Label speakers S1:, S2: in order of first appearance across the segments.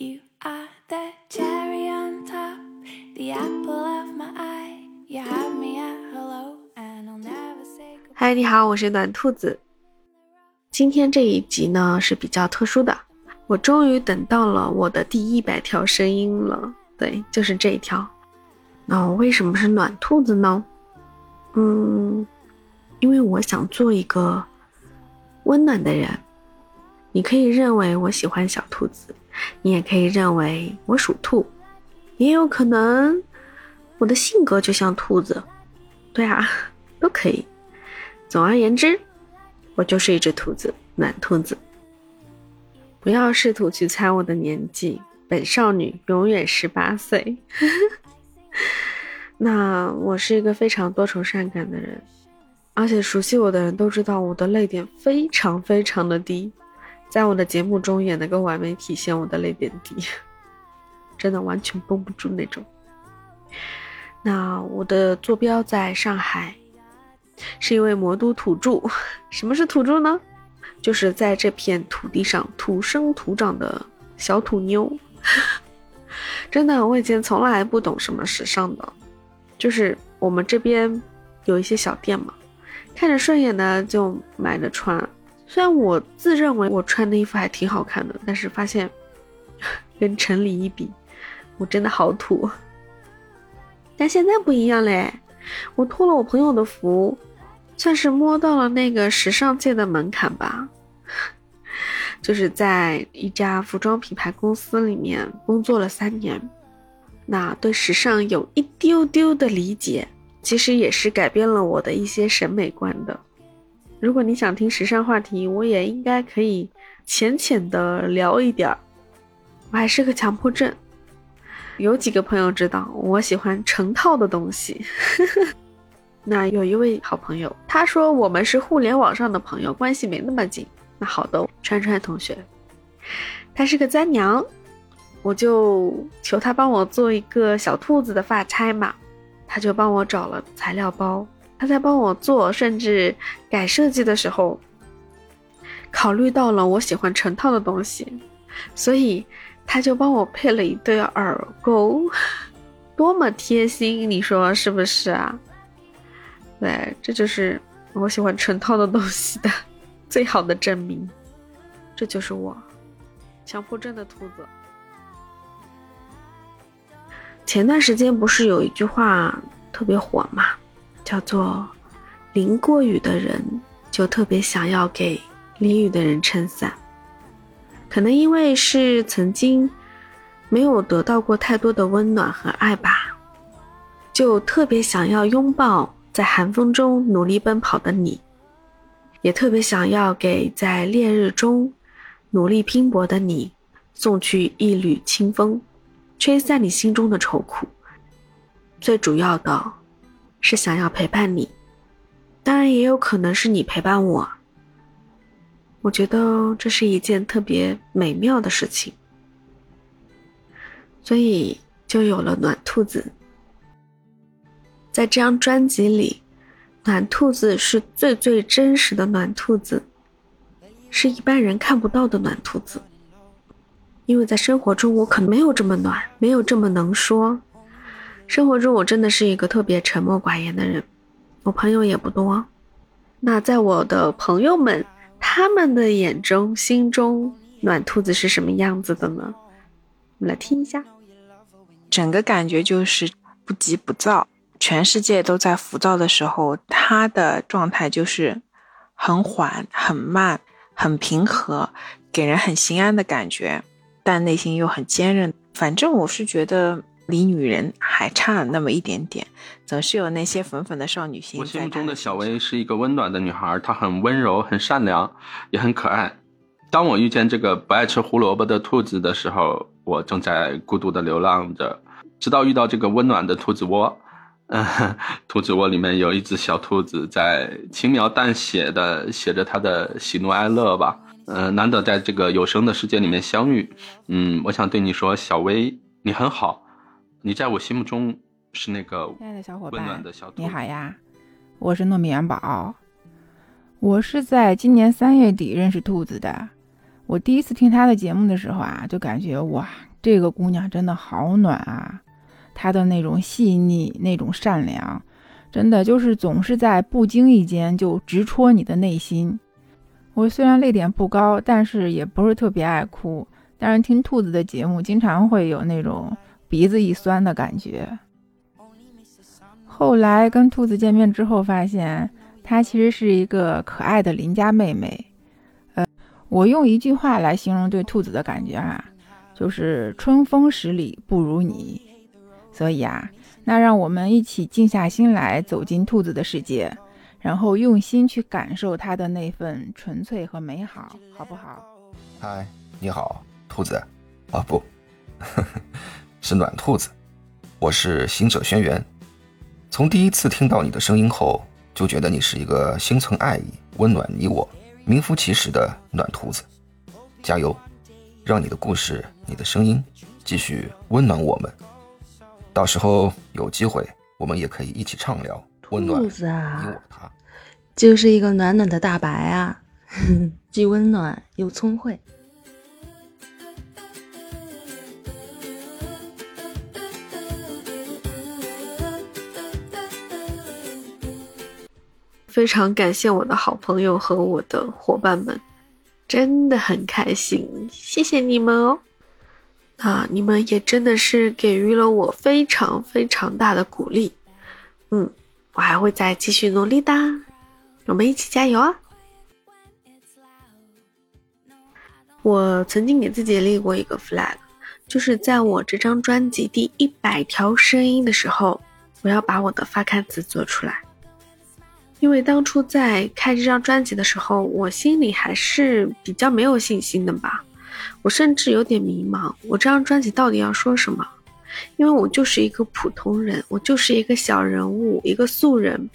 S1: You are the cherry on top, the apple of my eye. You have me at hello, and I'll never say goodbye.
S2: 嗨，你好，我是暖兔子。今天这一集呢是比较特殊的，我终于等到了我的第一百条声音了。对，就是这一条。那我为什么是暖兔子呢？嗯，因为我想做一个温暖的人。你可以认为我喜欢小兔子，你也可以认为我属兔，也有可能我的性格就像兔子。对啊，都可以。总而言之，我就是一只兔子，暖兔子。不要试图去猜我的年纪，本少女永远十八岁。那我是一个非常多愁善感的人，而且熟悉我的人都知道我的泪点非常非常的低，在我的节目中也能够完美体现我的泪点低，真的完全绷不住那种。那我的坐标在上海，是一位魔都土著。什么是土著呢？就是在这片土地上土生土长的小土妞。真的，我以前从来不懂什么时尚的，就是我们这边有一些小店嘛，看着顺眼的就买着穿。虽然我自认为我穿的衣服还挺好看的，但是发现 跟城里一比，我真的好土。但现在不一样嘞，我托了我朋友的福，算是摸到了那个时尚界的门槛吧。就是在一家服装品牌公司里面工作了三年，那对时尚有一丢丢的理解，其实也是改变了我的一些审美观的。如果你想听时尚话题，我也应该可以浅浅的聊一点儿。我还是个强迫症。有几个朋友知道我喜欢成套的东西。那有一位好朋友，他说我们是互联网上的朋友，关系没那么近。那好的，川川同学，他是个簪娘，我就求他帮我做一个小兔子的发钗嘛，他就帮我找了材料包，他在帮我做，甚至改设计的时候，考虑到了我喜欢成套的东西，所以。他就帮我配了一对耳钩，多么贴心，你说是不是啊？对，这就是我喜欢成套的东西的最好的证明。这就是我，强迫症的兔子。前段时间不是有一句话特别火吗，叫做“淋过雨的人就特别想要给淋雨的人撑伞”。可能因为是曾经没有得到过太多的温暖和爱吧，就特别想要拥抱在寒风中努力奔跑的你，也特别想要给在烈日中努力拼搏的你送去一缕清风，吹散你心中的愁苦。最主要的是想要陪伴你，当然也有可能是你陪伴我。我觉得这是一件特别美妙的事情，所以就有了暖兔子。在这张专辑里，暖兔子是最最真实的暖兔子，是一般人看不到的暖兔子。因为在生活中，我可能没有这么暖，没有这么能说。生活中，我真的是一个特别沉默寡言的人，我朋友也不多。那在我的朋友们。他们的眼中、心中，暖兔子是什么样子的呢？我们来听一下。
S3: 整个感觉就是不急不躁，全世界都在浮躁的时候，他的状态就是很缓、很慢、很平和，给人很心安的感觉，但内心又很坚韧。反正我是觉得。离女人还差那么一点点，总是有那些粉粉的少女心。
S4: 我心目中的小薇是一个温暖的女孩，她很温柔、很善良，也很可爱。当我遇见这个不爱吃胡萝卜的兔子的时候，我正在孤独的流浪着，直到遇到这个温暖的兔子窝。嗯，兔子窝里面有一只小兔子在轻描淡写的写着它的喜怒哀乐吧。嗯，难得在这个有声的世界里面相遇。嗯，我想对你说，小薇，你很好。你在我心目中是那个
S5: 亲爱的小伙
S4: 伴，
S5: 你好呀，我是糯米元宝。我是在今年三月底认识兔子的。我第一次听她的节目的时候啊，就感觉哇，这个姑娘真的好暖啊！她的那种细腻，那种善良，真的就是总是在不经意间就直戳你的内心。我虽然泪点不高，但是也不是特别爱哭。但是听兔子的节目，经常会有那种鼻子一酸的感觉。后来跟兔子见面之后，发现她其实是一个可爱的邻家妹妹。呃，我用一句话来形容对兔子的感觉啊，就是春风十里不如你。所以啊，那让我们一起静下心来，走进兔子的世界，然后用心去感受它的那份纯粹和美好，好不好？
S6: 嗨，你好，兔子。啊，不，是暖兔子。我是行者轩辕。从第一次听到你的声音后，就觉得你是一个心存爱意、温暖你我、名副其实的暖兔子。加油，让你的故事、你的声音继续温暖我们。到时候有机会，我们也可以一起畅聊，温暖
S7: 兔子啊
S6: 你我他。
S7: 就是一个暖暖的大白啊，既温暖又聪慧。
S2: 非常感谢我的好朋友和我的伙伴们，真的很开心，谢谢你们哦。啊，你们也真的是给予了我非常非常大的鼓励。嗯，我还会再继续努力的，我们一起加油啊！我曾经给自己立过一个 flag，就是在我这张专辑第一百条声音的时候，我要把我的发刊词做出来。因为当初在开这张专辑的时候，我心里还是比较没有信心的吧，我甚至有点迷茫，我这张专辑到底要说什么？因为我就是一个普通人，我就是一个小人物，一个素人，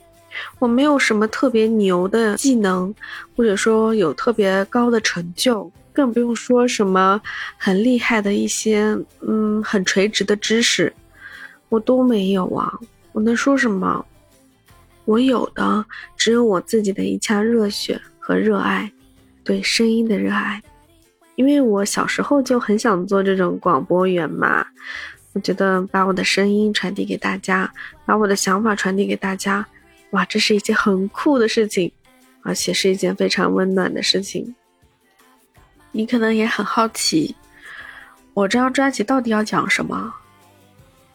S2: 我没有什么特别牛的技能，或者说有特别高的成就，更不用说什么很厉害的一些，嗯，很垂直的知识，我都没有啊，我能说什么？我有的只有我自己的一腔热血和热爱，对声音的热爱。因为我小时候就很想做这种广播员嘛，我觉得把我的声音传递给大家，把我的想法传递给大家，哇，这是一件很酷的事情，而且是一件非常温暖的事情。你可能也很好奇，我这张专辑到底要讲什么？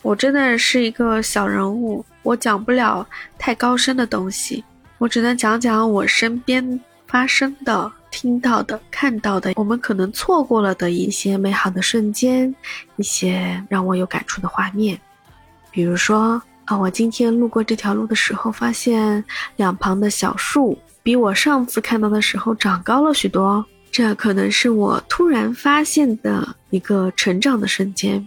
S2: 我真的是一个小人物，我讲不了太高深的东西，我只能讲讲我身边发生的、听到的、看到的，我们可能错过了的一些美好的瞬间，一些让我有感触的画面。比如说啊，我今天路过这条路的时候，发现两旁的小树比我上次看到的时候长高了许多，这可能是我突然发现的一个成长的瞬间。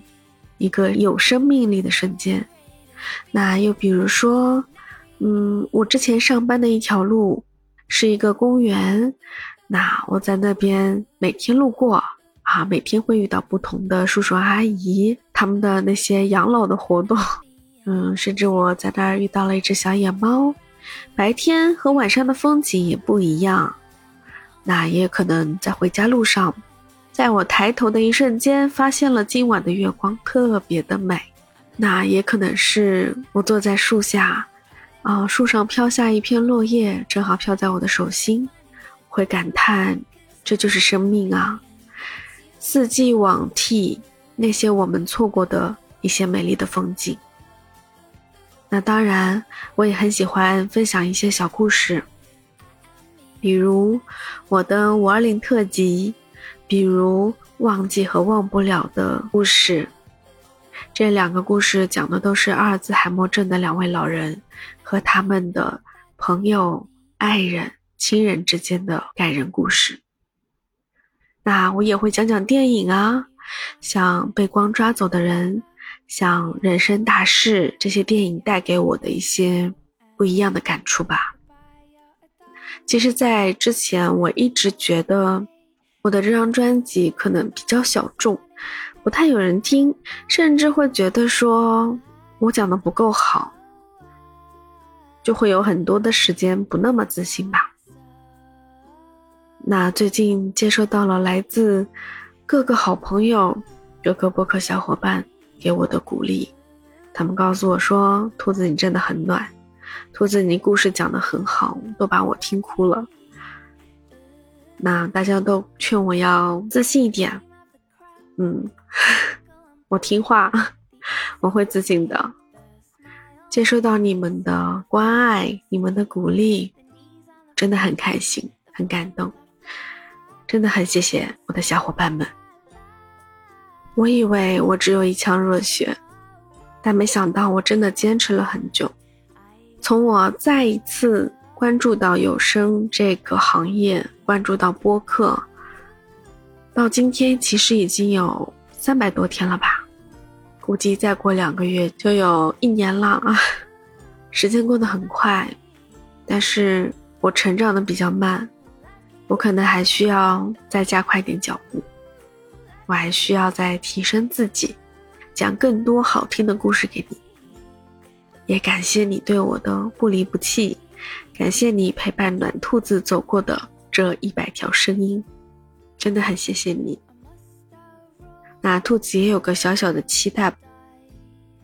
S2: 一个有生命力的瞬间。那又比如说，嗯，我之前上班的一条路是一个公园，那我在那边每天路过啊，每天会遇到不同的叔叔阿姨，他们的那些养老的活动，嗯，甚至我在那儿遇到了一只小野猫。白天和晚上的风景也不一样，那也可能在回家路上。在我抬头的一瞬间，发现了今晚的月光特别的美。那也可能是我坐在树下，啊，树上飘下一片落叶，正好飘在我的手心，会感叹，这就是生命啊！四季往替，那些我们错过的一些美丽的风景。那当然，我也很喜欢分享一些小故事，比如我的五二零特辑。比如忘记和忘不了的故事，这两个故事讲的都是阿尔兹海默症的两位老人和他们的朋友、爱人、亲人之间的感人故事。那我也会讲讲电影啊，像被光抓走的人，像人生大事这些电影带给我的一些不一样的感触吧。其实，在之前我一直觉得。我的这张专辑可能比较小众，不太有人听，甚至会觉得说我讲的不够好，就会有很多的时间不那么自信吧。那最近接收到了来自各个好朋友、各个播客小伙伴给我的鼓励，他们告诉我说：“兔子你真的很暖，兔子你故事讲的很好，都把我听哭了。”那大家都劝我要自信一点，嗯，我听话，我会自信的。接收到你们的关爱，你们的鼓励，真的很开心，很感动，真的很谢谢我的小伙伴们。我以为我只有一腔热血，但没想到我真的坚持了很久。从我再一次。关注到有声这个行业，关注到播客，到今天其实已经有三百多天了吧？估计再过两个月就有一年了啊！时间过得很快，但是我成长的比较慢，我可能还需要再加快点脚步，我还需要再提升自己，讲更多好听的故事给你。也感谢你对我的不离不弃。感谢你陪伴暖兔子走过的这一百条声音，真的很谢谢你。那兔子也有个小小的期待，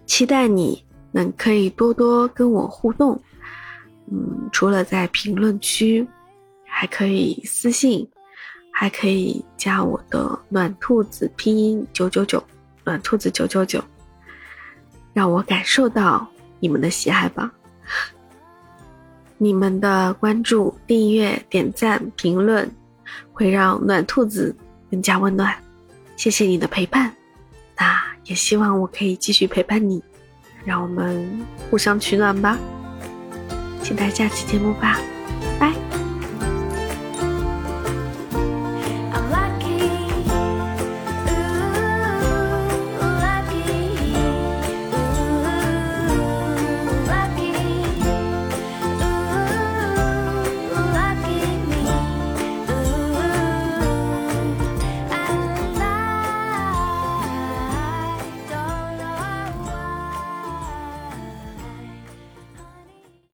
S2: 期待你能可以多多跟我互动。嗯，除了在评论区，还可以私信，还可以加我的暖兔子拼音九九九，暖兔子九九九，让我感受到你们的喜爱吧。你们的关注、订阅、点赞、评论，会让暖兔子更加温暖。谢谢你的陪伴，那也希望我可以继续陪伴你，让我们互相取暖吧。期待下期节目吧。